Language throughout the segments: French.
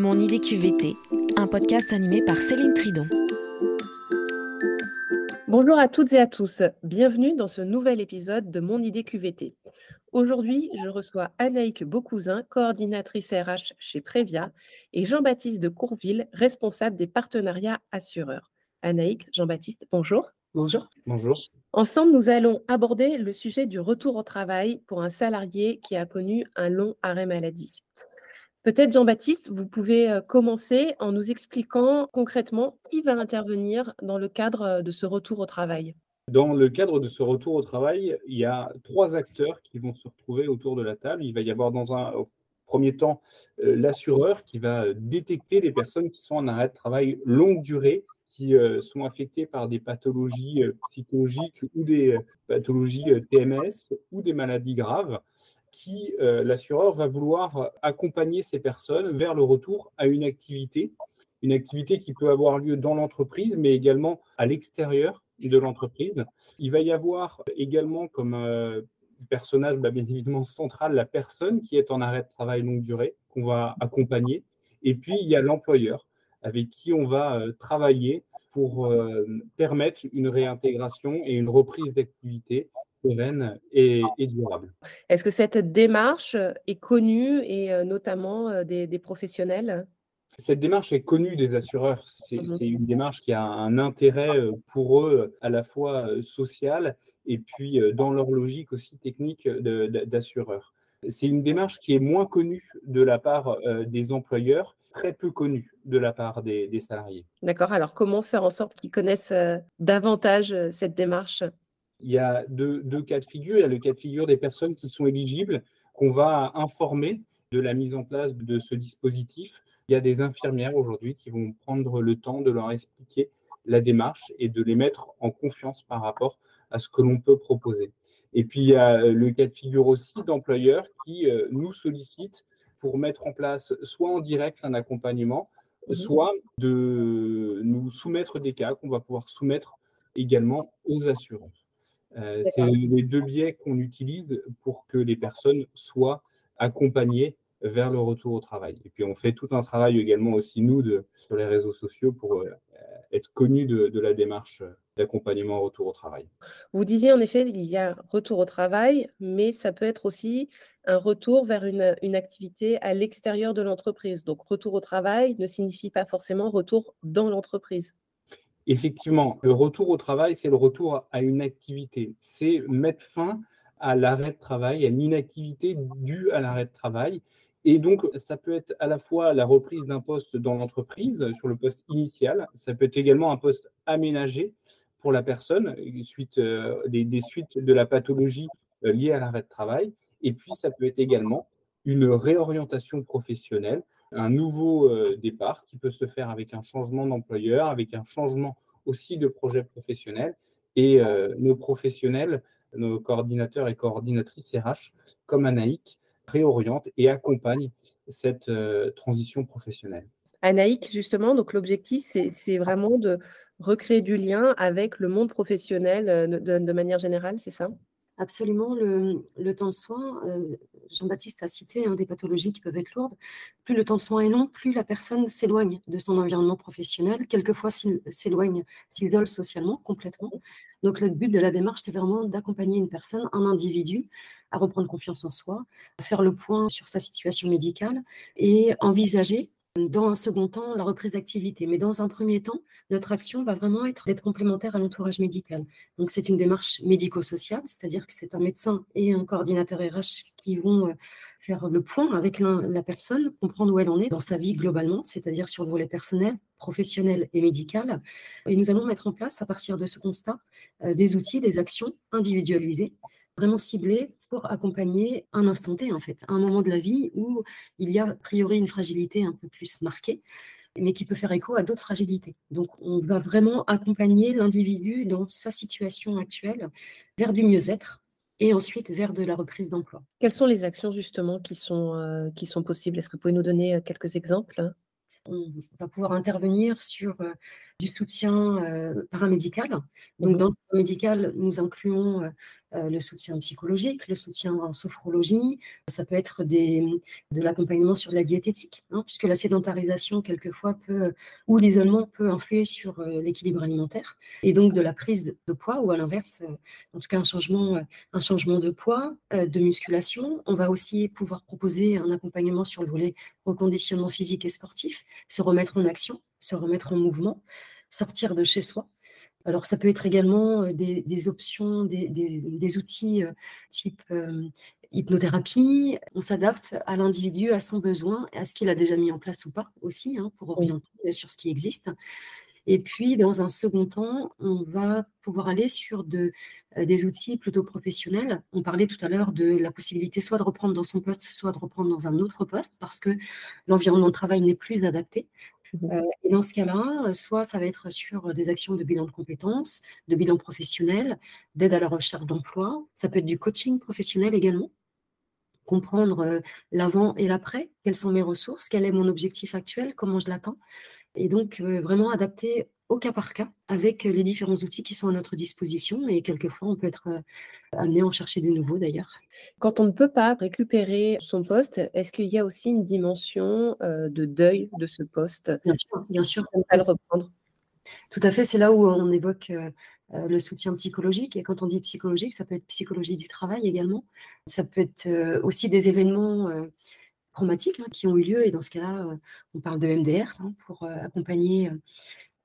Mon idée QVT, un podcast animé par Céline Tridon. Bonjour à toutes et à tous, bienvenue dans ce nouvel épisode de Mon idée QVT. Aujourd'hui, je reçois Anaïque Beaucousin, coordinatrice RH chez Prévia, et Jean-Baptiste de Courville, responsable des partenariats assureurs. Anaïque, Jean-Baptiste, bonjour. Bonjour. Bonjour. Ensemble, nous allons aborder le sujet du retour au travail pour un salarié qui a connu un long arrêt maladie. Peut-être, Jean-Baptiste, vous pouvez euh, commencer en nous expliquant concrètement qui va intervenir dans le cadre euh, de ce retour au travail. Dans le cadre de ce retour au travail, il y a trois acteurs qui vont se retrouver autour de la table. Il va y avoir dans un premier temps euh, l'assureur qui va détecter les personnes qui sont en arrêt de travail longue durée, qui sont affectées par des pathologies psychologiques ou des pathologies TMS ou des maladies graves qui euh, l'assureur va vouloir accompagner ces personnes vers le retour à une activité, une activité qui peut avoir lieu dans l'entreprise, mais également à l'extérieur de l'entreprise. Il va y avoir également comme euh, personnage bah, bien évidemment central la personne qui est en arrêt de travail longue durée, qu'on va accompagner. Et puis, il y a l'employeur avec qui on va euh, travailler pour permettre une réintégration et une reprise d'activité et, durable. Est-ce que cette démarche est connue et notamment des, professionnels? Cette démarche est connue des assureurs. Mmh c'est une démarche qui a un intérêt pour eux à la fois social et puis dans leur logique aussi technique d'assureurs. C'est une démarche qui est moins connue de la part des employeurs, très peu connue de la part des, des salariés. D'accord. Alors comment faire en sorte qu'ils connaissent davantage cette démarche? Il y a deux, cas de figure. Il y a le cas de figure des personnes qui sont éligibles, qu'on va informer de la mise en place de ce dispositif. Il y a des infirmières aujourd'hui qui vont prendre le temps de leur expliquer la démarche et de les mettre en confiance par rapport à ce que l'on peut proposer. Et puis, il y a le cas de figure aussi d'employeurs qui euh, nous sollicitent pour mettre en place soit en direct un accompagnement, mmh soit de nous soumettre des cas qu'on va pouvoir soumettre également aux assurances. Euh, c'est les deux biais qu'on utilise pour que les personnes soient accompagnées vers le retour au travail. Et puis on fait tout un travail également aussi, nous, de, sur les réseaux sociaux pour euh, être connus de, la démarche d'accompagnement au retour au travail. Vous disiez en effet, il y a retour au travail, mais ça peut être aussi un retour vers une, une activité à l'extérieur de l'entreprise. Donc retour au travail ne signifie pas forcément retour dans l'entreprise. Effectivement, le retour au travail, c'est le retour à une activité. C'est mettre fin à l'arrêt de travail, à l'inactivité due à l'arrêt de travail. Et donc, ça peut être à la fois la reprise d'un poste dans l'entreprise, sur le poste initial, ça peut être également un poste aménagé pour la personne, suite, euh, des, suites de la pathologie euh, liée à l'arrêt de travail. Et puis, ça peut être également une réorientation professionnelle un nouveau euh, départ qui peut se faire avec un changement d'employeur, avec un changement aussi de projet professionnel. Et euh, nos professionnels, nos coordinateurs et coordinatrices RH, comme Anaïk, réorientent et accompagnent cette euh, transition professionnelle. Anaïk, justement, donc l'objectif, c'est vraiment de recréer du lien avec le monde professionnel de manière générale, c'est ça? Absolument, le, temps de soin, euh, Jean-Baptiste a cité hein, des pathologies qui peuvent être lourdes. Plus le temps de soin est long, plus la personne s'éloigne de son environnement professionnel, quelquefois s'éloigne, s'isole socialement complètement. Donc le but de la démarche, c'est vraiment d'accompagner une personne, un individu, à reprendre confiance en soi, à faire le point sur sa situation médicale et envisager dans un second temps, la reprise d'activité. Mais dans un premier temps, notre action va vraiment être d'être complémentaire à l'entourage médical. Donc, c'est une démarche médico-sociale, c'est-à-dire que c'est un médecin et un coordinateur RH qui vont euh, faire le point avec la personne, comprendre où elle en est dans sa vie globalement, c'est-à-dire sur le volet personnel, professionnel et médical. Et nous allons mettre en place, à partir de ce constat, euh, des outils, des actions individualisées vraiment ciblé pour accompagner un instant T, en fait, un moment de la vie où il y a a priori une fragilité un peu plus marquée, mais qui peut faire écho à d'autres fragilités. Donc, on va vraiment accompagner l'individu dans sa situation actuelle vers du mieux-être et ensuite vers de la reprise d'emploi. Quelles sont les actions justement qui sont, euh, qui sont possibles? Est-ce que vous pouvez nous donner euh, quelques exemples? On va pouvoir intervenir sur du soutien paramédical. Donc, mmh dans le paramédical, nous incluons le soutien psychologique, le soutien en sophrologie. Ça peut être des, de l'accompagnement sur la diététique, hein, puisque la sédentarisation, quelquefois, peut, ou l'isolement peut influer sur l'équilibre alimentaire. Et donc, de la prise de poids, ou à l'inverse, en tout cas, un changement, un changement de poids, de musculation. On va aussi pouvoir proposer un accompagnement sur le volet reconditionnement physique et sportif, se remettre en action, se remettre en mouvement sortir de chez soi. Alors, ça peut être également euh, des, options, des, outils euh, type euh, hypnothérapie. On s'adapte à l'individu, à son besoin, à ce qu'il a déjà mis en place ou pas aussi, hein, pour orienter sur ce qui existe. Et puis, dans un second temps, on va pouvoir aller sur de, des outils plutôt professionnels. On parlait tout à l'heure de la possibilité soit de reprendre dans son poste, soit de reprendre dans un autre poste, parce que l'environnement de travail n'est plus adapté. Mmh dans ce cas-là, soit ça va être sur des actions de bilan de compétences, de bilan professionnel, d'aide à la recherche d'emploi. Ça peut être du coaching professionnel également. Comprendre l'avant et l'après, quelles sont mes ressources, quel est mon objectif actuel, comment je l'atteins? Et donc, vraiment adapter au cas par cas avec les différents outils qui sont à notre disposition. Et quelquefois, on peut être amené à en chercher de nouveaux d'ailleurs. Quand on ne peut pas récupérer son poste, est-ce qu'il y a aussi une dimension de deuil de ce poste Bien sûr, bien sûr. le reprendre? Tout à fait, c'est là où on évoque le soutien psychologique. Et quand on dit psychologique, ça peut être psychologie du travail également. Ça peut être aussi des événements traumatiques hein, qui ont eu lieu. Et dans ce cas-là, on parle de MDR hein, pour accompagner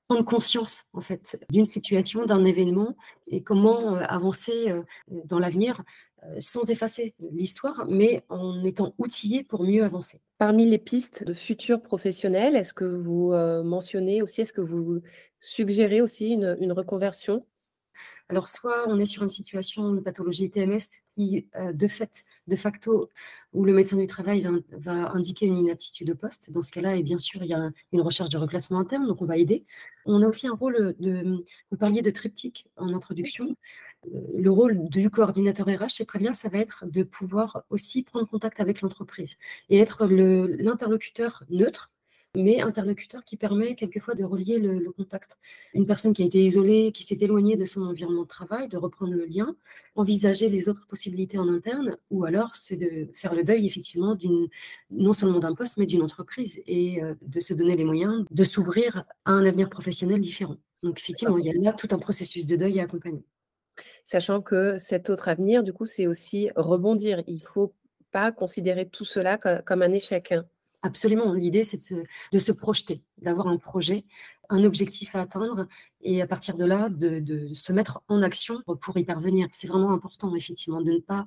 prendre conscience en fait d'une situation, d'un événement et comment avancer dans l'avenir sans effacer l'histoire, mais en étant outillé pour mieux avancer. Parmi les pistes de futurs professionnels, est-ce que vous mentionnez aussi, est-ce que vous suggérez aussi une reconversion? Alors, soit on est sur une situation de pathologie TMS qui, euh, de fait, de facto, où le médecin du travail va, indiquer une inaptitude au poste. Dans ce cas-là, et bien sûr, il y a une recherche de reclassement interne, donc on va aider. On a aussi un rôle de, vous parliez de triptyque en introduction. Euh, le rôle du coordinateur RH chez Prévia, ça va être de pouvoir aussi prendre contact avec l'entreprise et être l'interlocuteur neutre mais interlocuteur qui permet quelquefois de relier le, contact. Une personne qui a été isolée, qui s'est éloignée de son environnement de travail, de reprendre le lien, envisager les autres possibilités en interne, ou alors c'est de faire le deuil effectivement non seulement d'un poste, mais d'une entreprise et euh, de se donner les moyens de s'ouvrir à un avenir professionnel différent. Donc effectivement, il y a là tout un processus de deuil à accompagner. Sachant que cet autre avenir, du coup, c'est aussi rebondir. Il ne faut pas considérer tout cela comme un échec. Hein. Absolument. L'idée, c'est de, se, projeter, d'avoir un projet, un objectif à atteindre et à partir de là, de, se mettre en action pour y parvenir. C'est vraiment important, effectivement, de ne pas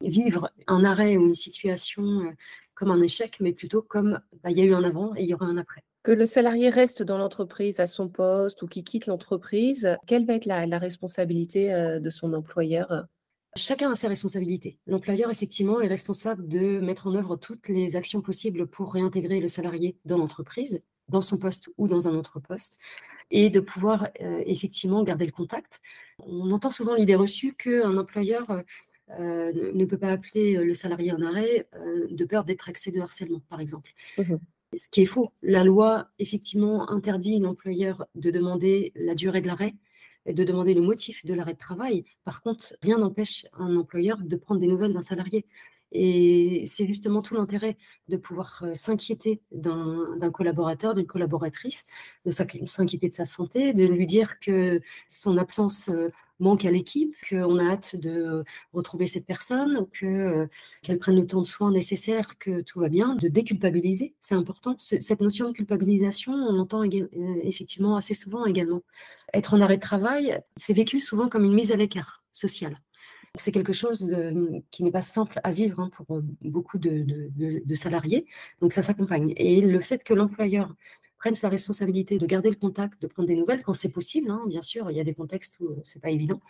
vivre un arrêt ou une situation euh, comme un échec, mais plutôt comme bah, il y a eu un avant et il y aura un après. Que le salarié reste dans l'entreprise à son poste ou qu'il quitte l'entreprise, quelle va être la responsabilité euh, de son employeur? Chacun a ses responsabilités. L'employeur, effectivement, est responsable de mettre en œuvre toutes les actions possibles pour réintégrer le salarié dans l'entreprise, dans son poste ou dans un autre poste, et de pouvoir euh, effectivement garder le contact. On entend souvent l'idée reçue qu'un employeur euh, ne peut pas appeler le salarié en arrêt euh, de peur d'être accès de harcèlement, par exemple. Mmh Ce qui est faux. La loi, effectivement, interdit l'employeur de demander la durée de l'arrêt de demander le motif de l'arrêt de travail. Par contre, rien n'empêche un employeur de prendre des nouvelles d'un salarié. Et c'est justement tout l'intérêt de pouvoir euh, s'inquiéter d'un collaborateur, d'une collaboratrice, de s'inquiéter de sa santé, de lui dire que son absence euh, manque à l'équipe, qu'on a hâte de retrouver cette personne, euh, qu'elle prenne le temps de soins nécessaire, que tout va bien, de déculpabiliser, c'est important. cette notion de culpabilisation, on l'entend effectivement assez souvent également. Être en arrêt de travail, c'est vécu souvent comme une mise à l'écart sociale. C'est quelque chose qui n'est pas simple à vivre hein, pour beaucoup de, salariés, donc ça s'accompagne. Et le fait que l'employeur prennent sa responsabilité de garder le contact, de prendre des nouvelles quand c'est possible. Hein, bien sûr, il y a des contextes où c'est pas évident.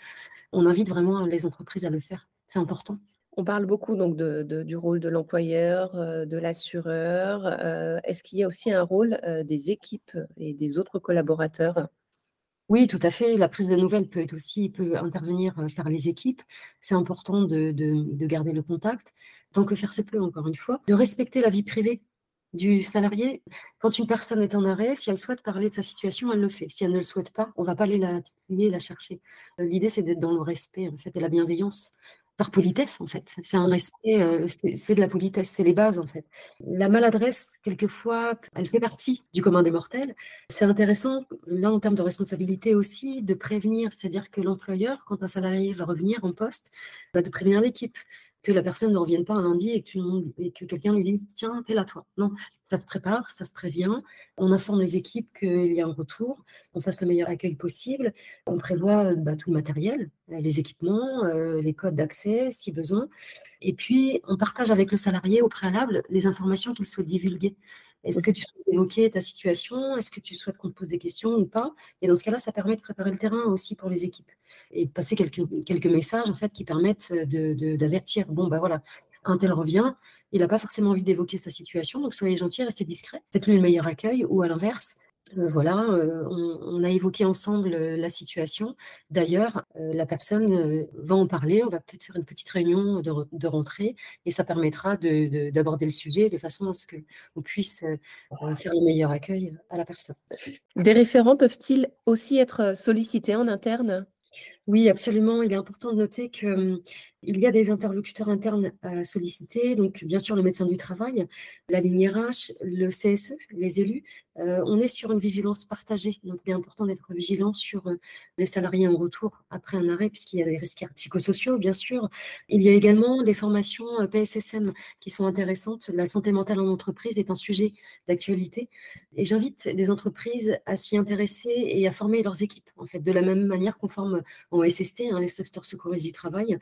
On invite vraiment les entreprises à le faire. C'est important. On parle beaucoup donc du rôle de l'employeur, euh, de l'assureur. Euh, est-ce qu'il y a aussi un rôle euh, des équipes et des autres collaborateurs? Oui, tout à fait. La prise de nouvelles peut aussi peut intervenir par les équipes. C'est important de, de, garder le contact, tant que faire se peut, encore une fois. De respecter la vie privée du salarié. Quand une personne est en arrêt, si elle souhaite parler de sa situation, elle le fait. Si elle ne le souhaite pas, on ne va pas aller la titiller, la chercher. L'idée, c'est d'être dans le respect, en fait, et la bienveillance par politesse, en fait. C'est un respect, euh, c'est de la politesse, c'est les bases, en fait. La maladresse, quelquefois, elle fait partie du commun des mortels. C'est intéressant, là, en termes de responsabilité aussi, de prévenir, c'est-à-dire que l'employeur, quand un salarié va revenir en poste, va de prévenir l'équipe que la personne ne revienne pas un lundi et que, quelqu'un lui dise Tiens, t'es là, toi. Non, ça se prépare, ça se prévient. On informe les équipes qu'il y a un retour, on fasse le meilleur accueil possible. On prévoit bah, tout le matériel, les équipements, euh, les codes d'accès si besoin. Et puis, on partage avec le salarié au préalable les informations qu'il souhaite divulguer. Est-ce que tu souhaites évoquer ta situation? Est-ce que tu souhaites qu'on te pose des questions ou pas? Et dans ce cas-là, ça permet de préparer le terrain aussi pour les équipes et de passer quelques, quelques messages en fait qui permettent d'avertir. De, bon, bah voilà, un tel revient, il n'a pas forcément envie d'évoquer sa situation, donc soyez gentil, restez discret, faites-lui le meilleur accueil, ou à l'inverse, euh, voilà, euh, on, a évoqué ensemble euh, la situation. D'ailleurs, la personne va en parler. On va peut-être faire une petite réunion de, rentrée et ça permettra d'aborder le sujet de façon à ce qu'on puisse faire le meilleur accueil à la personne. Des référents peuvent-ils aussi être sollicités en interne? Oui, absolument. Il est important de noter qu'il hum, y a des interlocuteurs internes à solliciter, donc bien sûr le médecin du travail, la ligne RH, le CSE, les élus, euh, on est sur une vigilance partagée. Donc, il est important d'être vigilant sur euh, les salariés en retour après un arrêt, puisqu'il y a des risques psychosociaux, bien sûr. Il y a également des formations euh, PSSM qui sont intéressantes. La santé mentale en entreprise est un sujet d'actualité. Et j'invite les entreprises à s'y intéresser et à former leurs équipes, en fait, de la même manière qu'on forme en SST, hein, les sauveteurs secouristes du travail,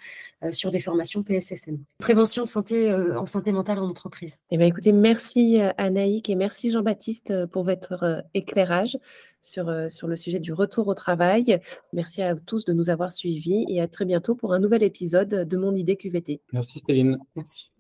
sur des formations PSSM. Prévention de santé en santé mentale en entreprise. Eh bien, écoutez, merci Anaïk et merci Jean-Baptiste pour votre éclairage sur, sur le sujet du retour au travail. Merci à tous de nous avoir suivis et à très bientôt pour un nouvel épisode de Mon idée QVT. Merci Céline. Merci.